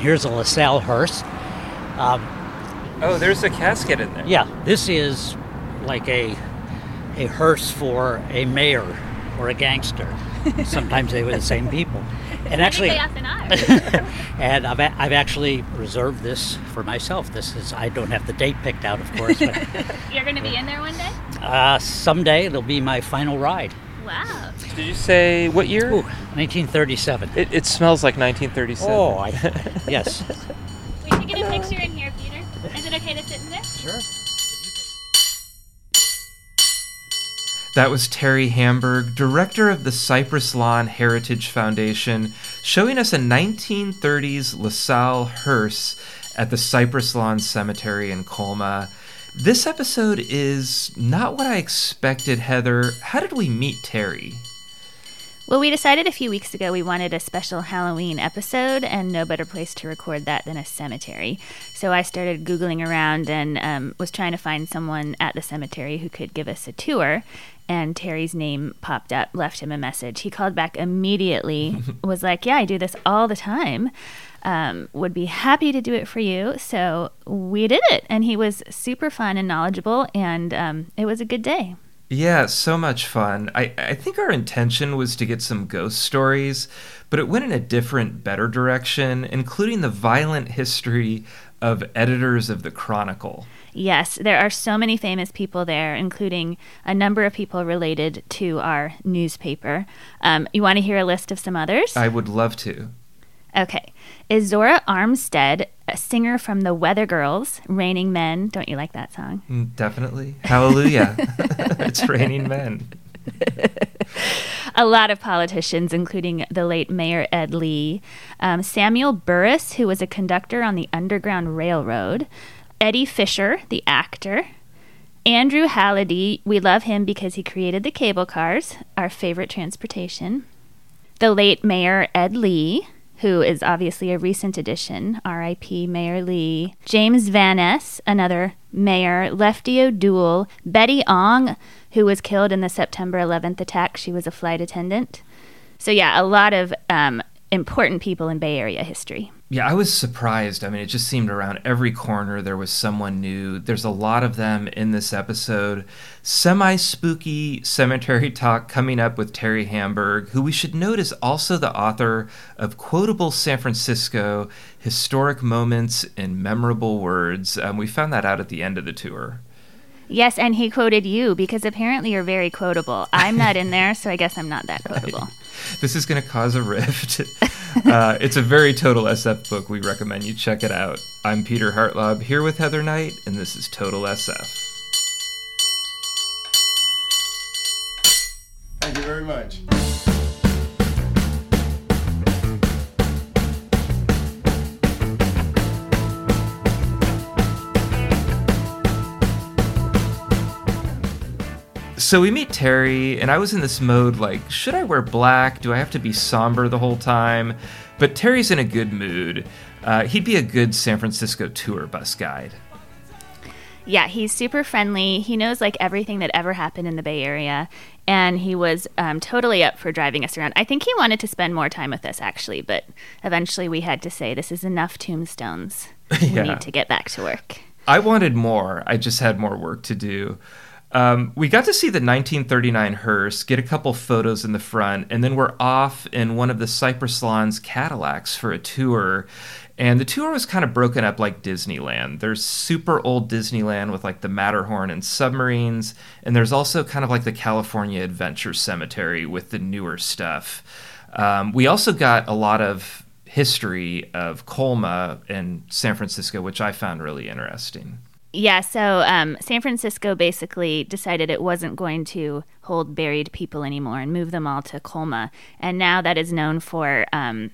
Here's a LaSalle hearse. Um, oh, there's a casket in there. Yeah, this is like a a hearse for a mayor or a gangster. Sometimes they were the same people. And actually, they often are. and I've, I've actually reserved this for myself. This is I don't have the date picked out, of course. But, You're going to be in there one day. Uh, someday it'll be my final ride. Wow. Did you say what year? Ooh, 1937. It, it smells like 1937. Oh, I, yes. We should get a picture in here, Peter. Is it okay to sit in there? Sure. That was Terry Hamburg, director of the Cypress Lawn Heritage Foundation, showing us a 1930s LaSalle hearse at the Cypress Lawn Cemetery in Colma. This episode is not what I expected, Heather. How did we meet Terry? Well, we decided a few weeks ago we wanted a special Halloween episode, and no better place to record that than a cemetery. So I started Googling around and um, was trying to find someone at the cemetery who could give us a tour. And Terry's name popped up, left him a message. He called back immediately, was like, Yeah, I do this all the time um, would be happy to do it for you. So we did it. And he was super fun and knowledgeable, and um, it was a good day. Yeah, so much fun. I, I think our intention was to get some ghost stories, but it went in a different, better direction, including the violent history of editors of the Chronicle. Yes, there are so many famous people there, including a number of people related to our newspaper. Um, you want to hear a list of some others? I would love to. Okay. Izora Armstead a singer from the Weather Girls, Raining Men? Don't you like that song? Mm, definitely. Hallelujah. it's Raining Men. a lot of politicians, including the late Mayor Ed Lee, um, Samuel Burris, who was a conductor on the Underground Railroad, Eddie Fisher, the actor, Andrew Hallidie. We love him because he created the cable cars, our favorite transportation. The late Mayor Ed Lee, who is obviously a recent addition, R.I.P. Mayor Lee, James Van Ness, another mayor, Lefty O'Doul, Betty Ong, who was killed in the September 11th attack. She was a flight attendant. So, yeah, a lot of um, important people in Bay Area history. Yeah, I was surprised. I mean, it just seemed around every corner there was someone new. There's a lot of them in this episode. Semi spooky cemetery talk coming up with Terry Hamburg, who we should note is also the author of Quotable San Francisco Historic Moments and Memorable Words. Um, we found that out at the end of the tour. Yes, and he quoted you because apparently you're very quotable. I'm not in there, so I guess I'm not that quotable. this is going to cause a rift. uh, it's a very total SF book. We recommend you check it out. I'm Peter Hartlaub here with Heather Knight, and this is Total SF. Thank you very much. So we meet Terry, and I was in this mode like, should I wear black? Do I have to be somber the whole time? But Terry's in a good mood. Uh, he'd be a good San Francisco tour bus guide. Yeah, he's super friendly. He knows like everything that ever happened in the Bay Area, and he was um, totally up for driving us around. I think he wanted to spend more time with us actually, but eventually we had to say this is enough tombstones. yeah. We need to get back to work. I wanted more. I just had more work to do. Um, we got to see the 1939 hearse, get a couple photos in the front, and then we're off in one of the Cypress Lawns Cadillacs for a tour. And the tour was kind of broken up like Disneyland. There's super old Disneyland with like the Matterhorn and submarines, and there's also kind of like the California Adventure Cemetery with the newer stuff. Um, we also got a lot of history of Colma and San Francisco, which I found really interesting. Yeah, so um, San Francisco basically decided it wasn't going to hold buried people anymore and move them all to Colma. And now that is known for um,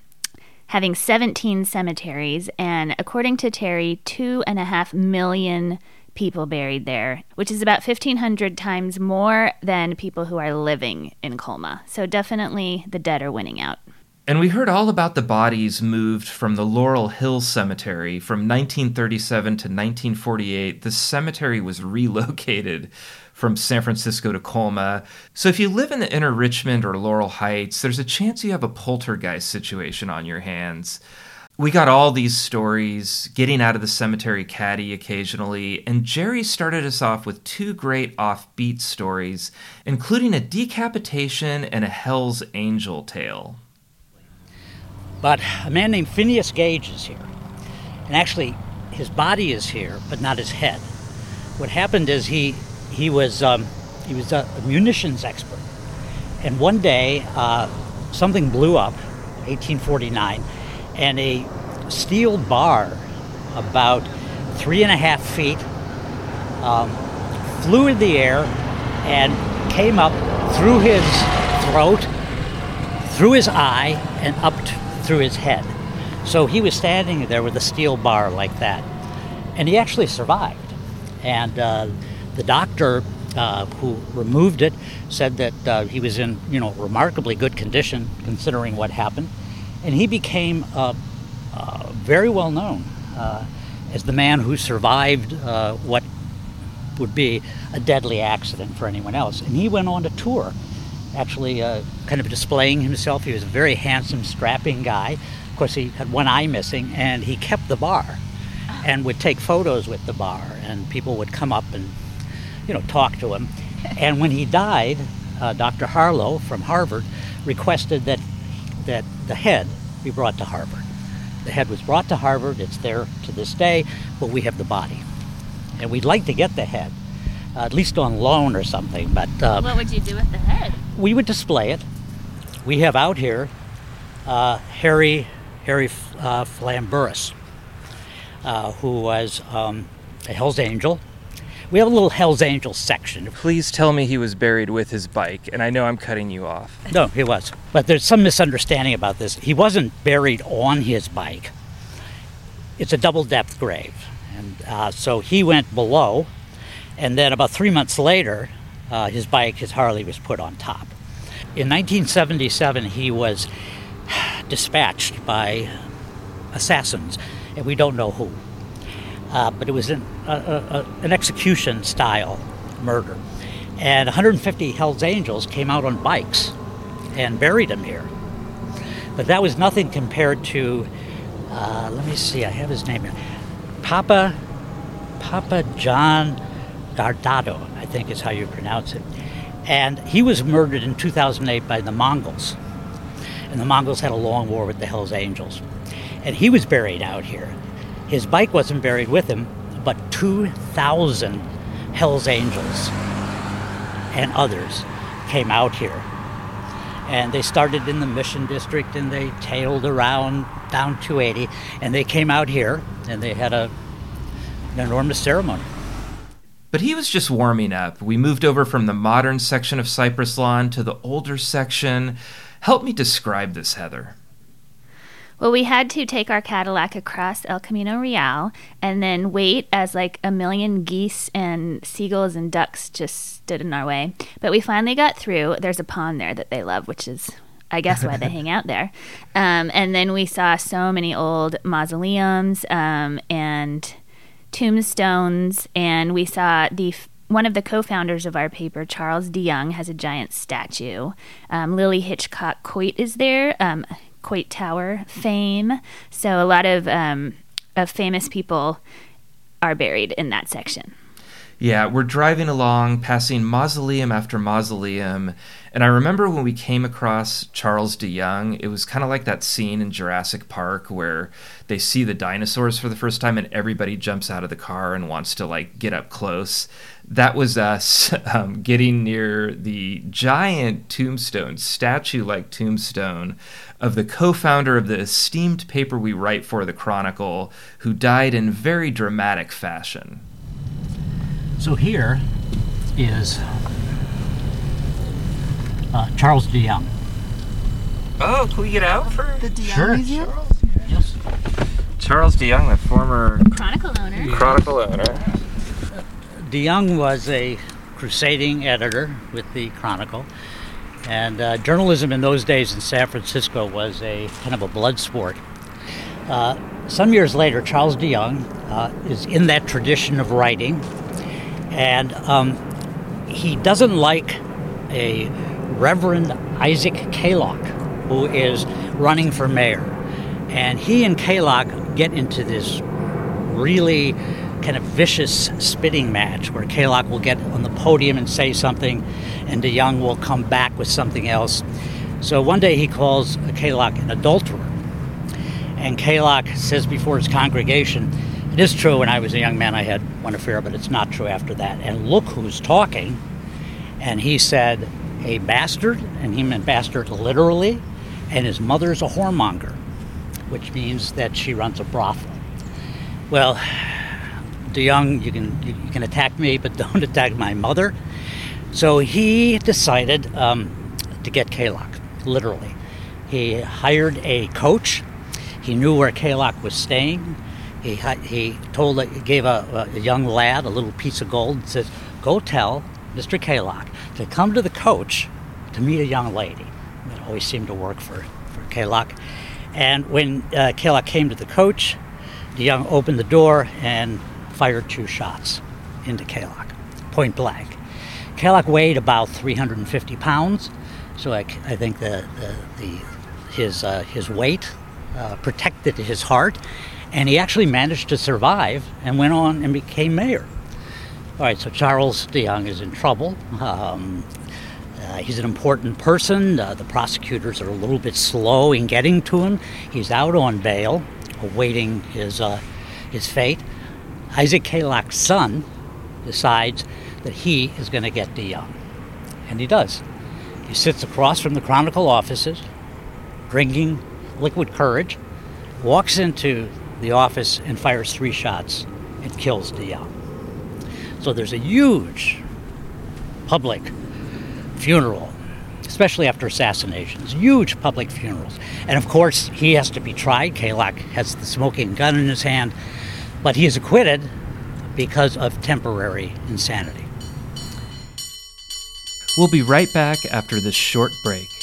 having 17 cemeteries. And according to Terry, two and a half million people buried there, which is about 1,500 times more than people who are living in Colma. So definitely the dead are winning out. And we heard all about the bodies moved from the Laurel Hill Cemetery from 1937 to 1948. The cemetery was relocated from San Francisco to Colma. So if you live in the inner Richmond or Laurel Heights, there's a chance you have a poltergeist situation on your hands. We got all these stories, getting out of the cemetery caddy occasionally, and Jerry started us off with two great offbeat stories, including a decapitation and a Hell's Angel tale. But a man named Phineas Gage is here. And actually, his body is here, but not his head. What happened is he, he, was, um, he was a munitions expert. And one day, uh, something blew up, 1849 and a steel bar about three and a half feet um, flew in the air and came up through his throat, through his eye, and up t- through his head. So he was standing there with a steel bar like that. And he actually survived. And uh, the doctor uh, who removed it said that uh, he was in, you know, remarkably good condition considering what happened and he became uh, uh, very well known uh, as the man who survived what would be a deadly accident for anyone else. And he went on to tour, actually uh, kind of displaying himself. He was a very handsome, strapping guy. Of course, he had one eye missing, and he kept the bar and would take photos with the bar, and people would come up and, you know, talk to him. And when he died, uh, Dr. Harlow from Harvard requested that that the head be brought to Harvard. The head was brought to Harvard, it's there to this day, but we have the body. And we'd like to get the head, at least on loan or something. But uh, What would you do with the head? We would display it. We have out here uh, Harry, Harry uh, Flamburis, uh, who was um, a Hell's Angel we have a little Hell's Angel section. Please tell me he was buried with his bike, and I know I'm cutting you off. No, he was. But there's some misunderstanding about this. He wasn't buried on his bike. It's a double depth grave. And uh, so he went below, and then about three months later, uh, his bike, his Harley, was put on top. In 1977, he was dispatched by assassins, and we don't know who uh, but it was an, an execution style murder. And 150 Hells Angels came out on bikes and buried him here. But that was nothing compared to, uh, let me see, I have his name here. Papa, Papa John Dardado, I think is how you pronounce it. And he was murdered in 2008 by the Mongols. And the Mongols had a long war with the Hells Angels. And he was buried out here. His bike wasn't buried with him, but 2,000 Hells Angels and others came out here. And they started in the Mission District and they tailed around down 280 and they came out here and they had a, an enormous ceremony. But he was just warming up. We moved over from the modern section of Cypress Lawn to the older section. Help me describe this, Heather. Well, we had to take our Cadillac across El Camino Real and then wait as like a million geese and seagulls and ducks just stood in our way. But we finally got through. There's a pond there that they love, which is I guess why they hang out there. Um, and then we saw so many old mausoleums um, and tombstones, and we saw the one of the co-founders of our paper, Charles DeYoung, has a giant statue. Um, Lily Hitchcock Coit is there. Um, Coit Tower fame. So a lot of um, of famous people are buried in that section. Yeah, we're driving along, passing mausoleum after mausoleum, and I remember when we came across Charles DeYoung, it was kind of like that scene in Jurassic Park where they see the dinosaurs for the first time and everybody jumps out of the car and wants to like get up close that was us um, getting near the giant tombstone, statue like tombstone of the co founder of the esteemed paper we write for, the Chronicle, who died in very dramatic fashion. So here is uh, Charles DeYoung. Oh, can we get out for the DeYoung sure. Museum? Yes. Charles DeYoung, the former Chronicle owner. Chronicle owner. DeYoung was a crusading editor with the Chronicle, and uh, journalism in those days in San Francisco was a kind of a blood sport. Uh, some years later, Charles DeYoung uh, is in that tradition of writing, and um, he doesn't like a Reverend Isaac Kalloch, who is running for mayor. And he and Kalloch get into this really kind of vicious spitting match where Kalloch will get on the podium and say something, and DeYoung will come back with something else. So one day he calls Kalloch an adulterer. And Kalloch says before his congregation, It is true when I was a young man I had one affair, but it's not true after that. And look who's talking. And he said, A bastard, and he meant bastard literally, and his mother's a whoremonger, which means that she runs a brothel. Well, DeYoung, you can you, can attack me, but don't attack my mother. So he decided um, to get Kalloch, literally. He hired a coach. He knew where Kalloch was staying. He, he told gave a, a young lad a little piece of gold and says, "Go tell Mr. Kalloch to come to the coach to meet a young lady." That always seemed to work for for Kalloch. And when uh, Kalloch came to the coach, the young opened the door and fired two shots into Kalloch, point blank. Kalloch weighed about 350 pounds, so I think the, the, the his uh, his weight uh, protected his heart, and he actually managed to survive and went on and became mayor. All right, so Charles DeYoung is in trouble. Um, uh, he's an important person. Uh, the prosecutors are a little bit slow in getting to him. He's out on bail, awaiting his uh, his fate. Isaac Kalloch's son decides that he is going to get DeYoung, and he does. He sits across from the Chronicle offices, drinking liquid courage, walks into the office and fires three shots and kills DeYoung. So there's a huge public funeral, especially after assassinations, huge public funerals. And of course, he has to be tried. Kalloch has the smoking gun in his hand, but he is acquitted because of temporary insanity. We'll be right back after this short break.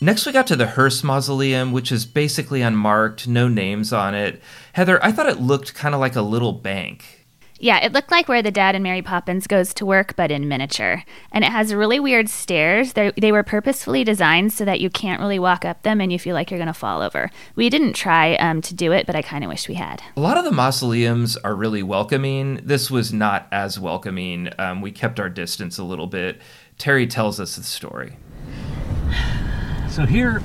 Next, we got to the Hearst Mausoleum, which is basically unmarked, no names on it. Heather, I thought it looked kind of like a little bank. Yeah, it looked like where the dad in Mary Poppins goes to work, but in miniature. And it has really weird stairs. They're, they were purposefully designed so that you can't really walk up them and you feel like you're going to fall over. We didn't try um, to do it, but I kind of wish we had. A lot of the mausoleums are really welcoming. This was not as welcoming. Um, we kept our distance a little bit. Terry tells us the story. So here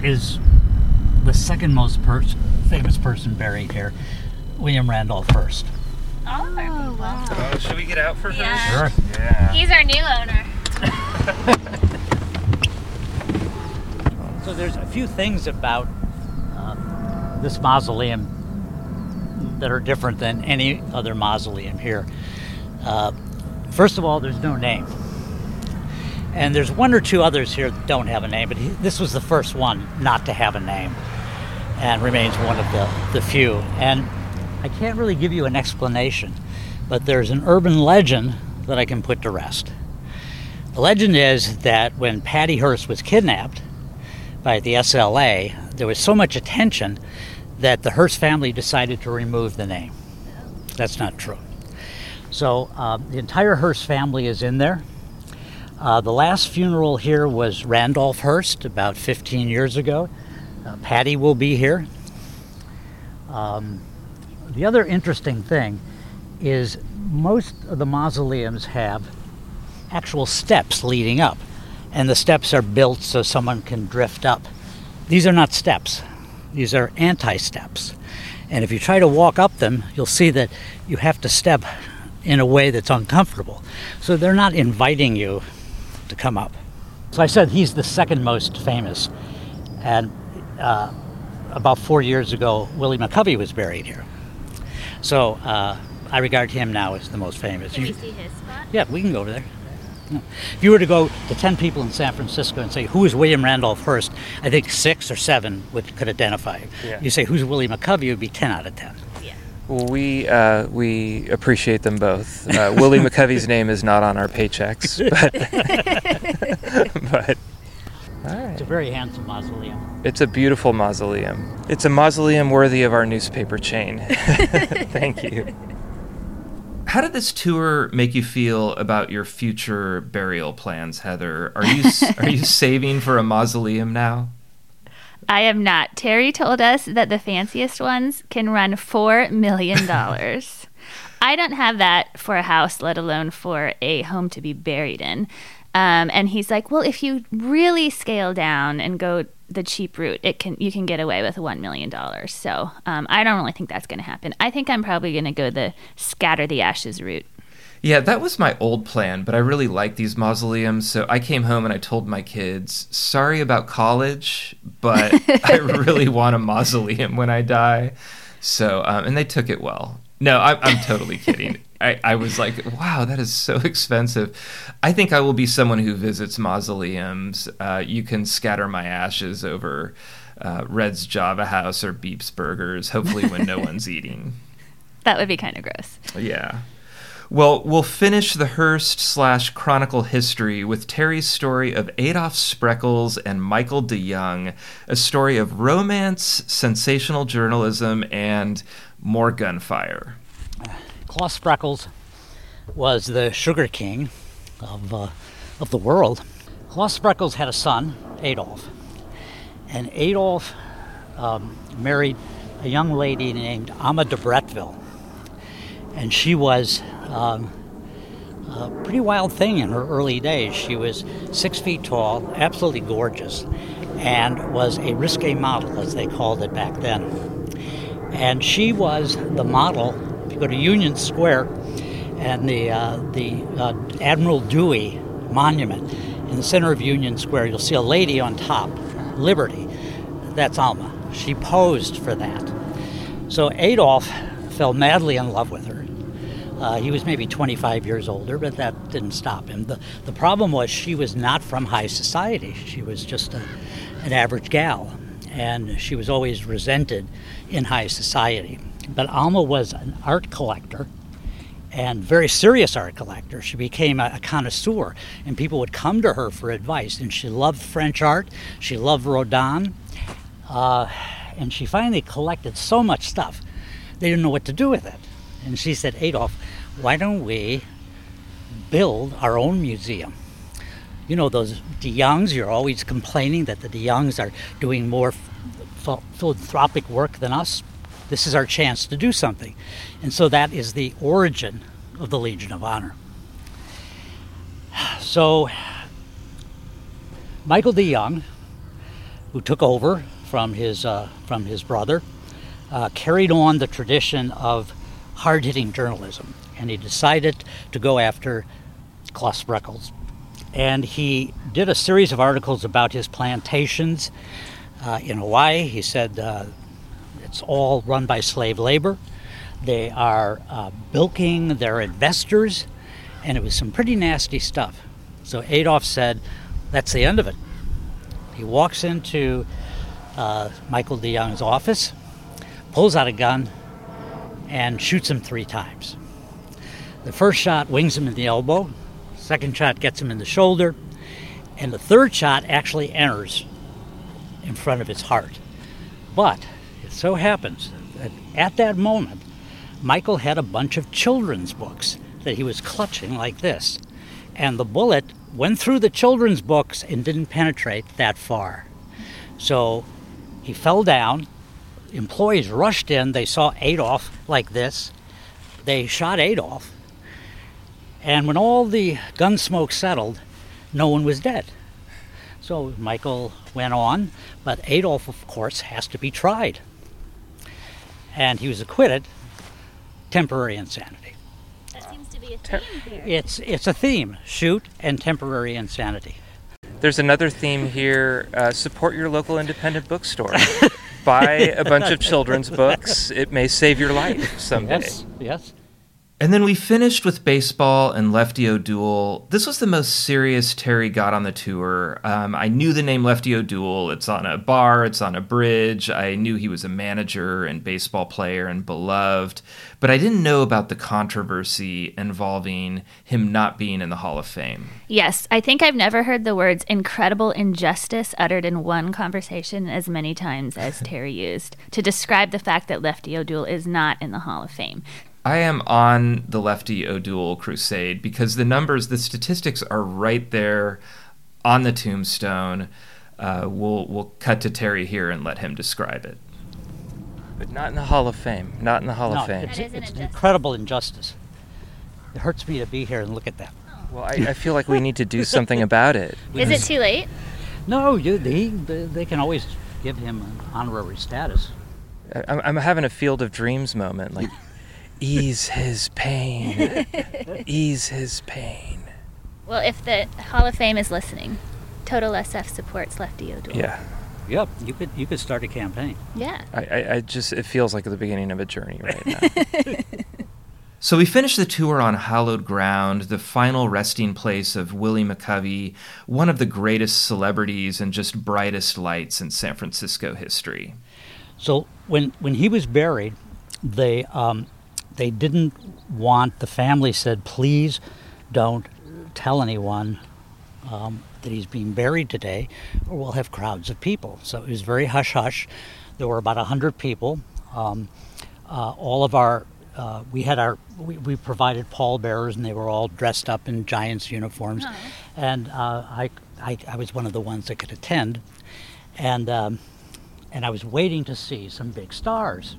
is the second most pers- famous person buried here, William Randolph Hearst. Oh, wow. should we get out for Yeah. Sure. Yeah. He's our new owner. So there's a few things about uh, this mausoleum that are different than any other mausoleum here. Uh, first of all, there's no name. And there's one or two others here that don't have a name, but he, this was the first one not to have a name and remains one of the, the few. And I can't really give you an explanation, but there's an urban legend that I can put to rest. The legend is that when Patty Hearst was kidnapped by the SLA, there was so much attention that the Hearst family decided to remove the name. That's not true. So um, the entire Hearst family is in there. Uh, the last funeral here was Randolph Hearst about 15 years ago. Uh, Patty will be here. Um, the other interesting thing is most of the mausoleums have actual steps leading up, and the steps are built so someone can drift up. These are not steps, these are anti steps. And if you try to walk up them, you'll see that you have to step in a way that's uncomfortable. So they're not inviting you to come up. So I said he's the second most famous. And uh, about four years ago, Willie McCovey was buried here. So uh, I regard him now as the most famous. You- see his spot? yeah, we can go over there. Yeah. If you were to go to 10 people in San Francisco and say, Who is William Randolph Hearst? I think six or seven would, could identify. Yeah. You say, Who's Willie McCovey? It would be 10 out of 10. Well, we uh, we appreciate them both. Uh, Willie McCovey's name is not on our paychecks, but but all It's a very handsome mausoleum. It's a beautiful mausoleum. It's a mausoleum worthy of our newspaper chain. Thank you. how did this tour make you feel about your future burial plans, Heather? Are you are you saving for a mausoleum now? I am not. Terry told us that the fanciest ones can run four million dollars. I don't have that for a house, let alone for a home to be buried in. Um, and he's like, well, if you really scale down and go the cheap route, it can you can get away with one million dollars. So um, I don't really think that's going to happen. I think I'm probably going to go the scatter the ashes route. Yeah, that was my old plan, but I really like these mausoleums. So I came home and I told my kids, sorry about college, but I really want a mausoleum when I die. So, um, and they took it well. No, I, I'm totally kidding. I, I was like, wow, that is so expensive. I think I will be someone who visits mausoleums. Uh, you can scatter my ashes over uh, Red's Java House or Beep's Burgers, hopefully, when no one's eating. That would be kind of gross. Yeah. Well, we'll finish the Hearst slash Chronicle history with Terry's story of Adolf Spreckels and Michael DeYoung, a story of romance, sensational journalism, and more gunfire. Claus Spreckels was the sugar king of, uh, of the world. Claus Spreckels had a son, Adolf, and Adolf um, married a young lady named Alma de Bretteville, and she was um, a pretty wild thing in her early days. She was six feet tall, absolutely gorgeous, and was a risque model, as they called it back then. And she was the model. If you go to Union Square, and the uh, the uh, Admiral Dewey Monument in the center of Union Square, you'll see a lady on top, Liberty. That's Alma. She posed for that. So Adolf fell madly in love with her. Uh, he was maybe 25 years older, but that didn't stop him. The, the problem was she was not from high society. She was just a, an average gal, and she was always resented in high society. But Alma was an art collector and very serious art collector. She became a, a, connoisseur, and people would come to her for advice. And she loved French art. She loved Rodin, uh, and she finally collected so much stuff they didn't know what to do with it. And she said, Adolf, why don't we build our own museum? You know, those de Youngs, you're always complaining that the de Youngs are doing more philanthropic work than us. This is our chance to do something. And so that is the origin of the Legion of Honor. So, Michael DeYoung, who took over from his, uh, from his brother, uh, carried on the tradition of hard hitting journalism. And he decided to go after Claus Spreckels. And he did a series of articles about his plantations uh, in Hawaii. He said uh, it's all run by slave labor. They are uh, bilking their investors, and it was some pretty nasty stuff. So Adolf said, That's the end of it. He walks into uh, Michael DeYoung's office, pulls out a gun, and shoots him three times. The first shot wings him in the elbow, second shot gets him in the shoulder, and the third shot actually enters in front of his heart. But it so happens that at that moment, Michael had a bunch of children's books that he was clutching like this. And the bullet went through the children's books and didn't penetrate that far. So he fell down employees rushed in. They saw Adolf like this. They shot Adolf. And when all the gun smoke settled, no one was dead. So Michael went on, but Adolf, of course, has to be tried. And he was acquitted. Temporary insanity. That seems to be a theme here. It's, it's a theme shoot and temporary insanity. There's another theme here uh, support your local independent bookstore. buy a bunch of children's books. It may save your life someday. Yes, yes. And then we finished with baseball and Lefty O'Doul. This was the most serious Terry got on the tour. Um, I knew the name Lefty O'Doul. It's on a bar, it's on a bridge. I knew he was a manager and baseball player and beloved, but I didn't know about the controversy involving him not being in the Hall of Fame. Yes, I think I've never heard the words incredible injustice uttered in one conversation as many times as Terry used to describe the fact that Lefty O'Doul is not in the Hall of Fame. I am on the Lefty O'Doul crusade because the numbers, the statistics are right there on the tombstone. Uh, we'll we'll cut to Terry here and let him describe it. But not in the Hall of Fame. Not in the Hall no, of Fame. it's, That is an it's an injustice. incredible injustice. It hurts me to be here and look at that. Well, I, I feel like we need to do something about it. Is it too late? No, you, they, they can always give him an honorary status. I- I'm, I'm having a Field of Dreams moment. Like, ease his pain. ease his pain. Well, if the Hall of Fame is listening, Total SF supports Lefty O'Doul. Yeah. Yep, you could you could start a campaign. Yeah. I, I, I just, it feels like the beginning of a journey right now. So we finished the tour on hallowed ground, the final resting place of Willie McCovey, one of the greatest celebrities and just brightest lights in San Francisco history. So when when he was buried, they um, they didn't want the family said please don't tell anyone um, that he's being buried today, or we'll have crowds of people. So it was very hush hush. There were about hundred people. Um, uh, all of our uh, we had our we, we provided pallbearers and they were all dressed up in Giants uniforms, and uh, I, I I was one of the ones that could attend, and um, and I was waiting to see some big stars,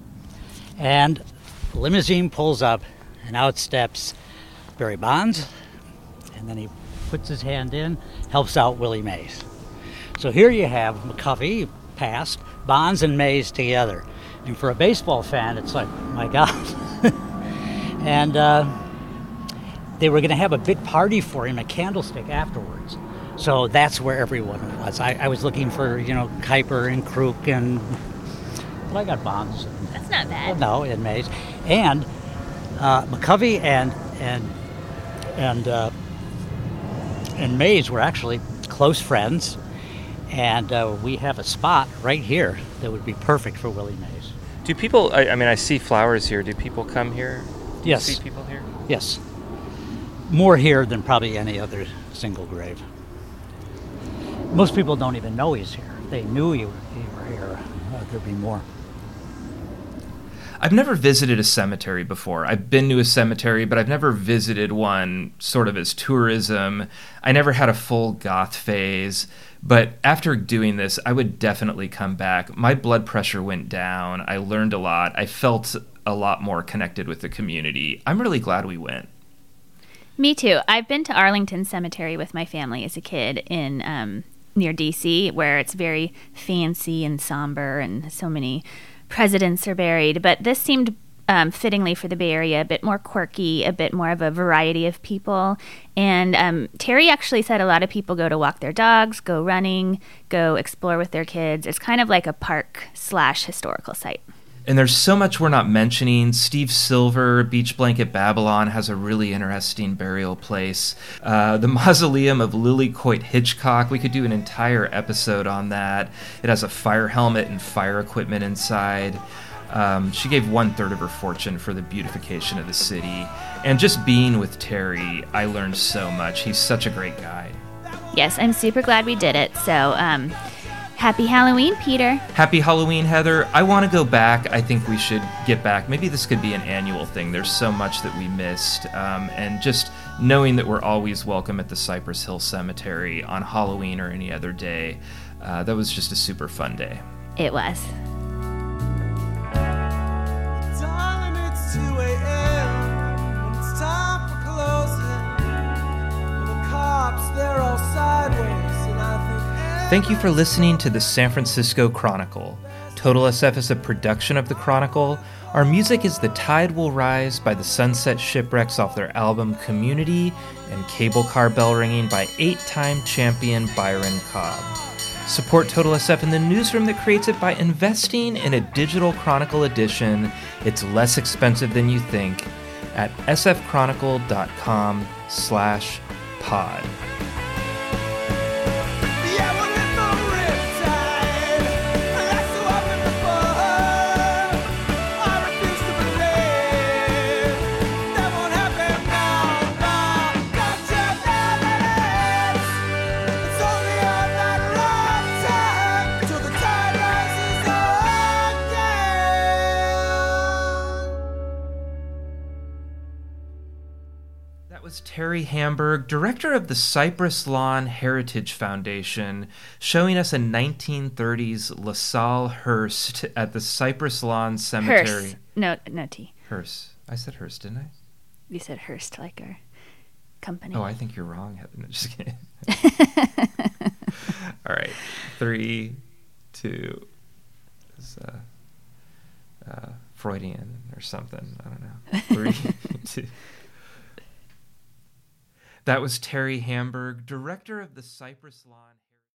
and limousine pulls up, and out steps Barry Bonds, and then he puts his hand in, helps out Willie Mays. So here you have McCovey passed, Bonds and Mays together. And for a baseball fan, it's like, my God. and uh, they were going to have a big party for him at Candlestick afterwards. So that's where everyone was. I, I was looking for, you know, Kuiper and Kruk and. Well, I got Bonds. That's not Well, bad. no, in Mays, and uh, McCovey and and and uh, and Mays were actually close friends, and uh, we have a spot right here that would be perfect for Willie Mays. Do people, I, I mean, I see flowers here. Do people come here? Do you Yes. see people here? Yes, more here than probably any other single grave. Most people don't even know he's here. They knew you, you were here, uh, there'd be more. I've never visited a cemetery before. I've been to a cemetery, but I've never visited one sort of as tourism. I never had a full goth phase. But after doing this, I would definitely come back. My blood pressure went down. I learned a lot. I felt a lot more connected with the community. I'm really glad we went. Me too. I've been to Arlington Cemetery with my family as a kid in um, near DC, where it's very fancy and somber, and so many presidents are buried. But this seemed um, fittingly for the Bay Area, a bit more quirky, a bit more of a variety of people. And um, Terry actually said a lot of people go to walk their dogs, go running, go explore with their kids. It's kind of like a park slash historical site. And there's so much we're not mentioning. Steve Silver, Beach Blanket Babylon, has a really interesting burial place. Uh, the mausoleum of Lily Coit Hitchcock, we could do an entire episode on that. It has a fire helmet and fire equipment inside. Um, she gave one third of her fortune for the beautification of the city. And just being with Terry, I learned so much. He's such a great guy. Yes, I'm super glad we did it. So, um, happy Halloween, Peter. Happy Halloween, Heather. I want to go back. I think we should get back. Maybe this could be an annual thing. There's so much that we missed. Um, and just knowing that we're always welcome at the Cypress Hill Cemetery on Halloween or any other day, uh, that was just a super fun day. It was. Thank you for listening to the San Francisco Chronicle. Total SF is a production of the Chronicle. Our music is The Tide Will Rise by the Sunset Shipwrecks off their album Community and Cable Car Bell Ringing by eight time champion Byron Cobb. Support Total SF in the newsroom that creates it by investing in a digital Chronicle edition. It's less expensive than you think at sfchronicle.com slash pod. Was Terry Hamburg, director of the Cypress Lawn Heritage Foundation, showing us a 1930s LaSalle hearse at the Cypress Lawn Cemetery. Hearse. No, no T. Hearse. I said hearse, didn't I? You said Hearst, like our company. Oh, I think you're wrong, Heather. No, just kidding. All right. Three, two. Is, uh, uh, Freudian or something. I don't know. Three, two. That was Terry Hamburg, director of the Cypress Lawn.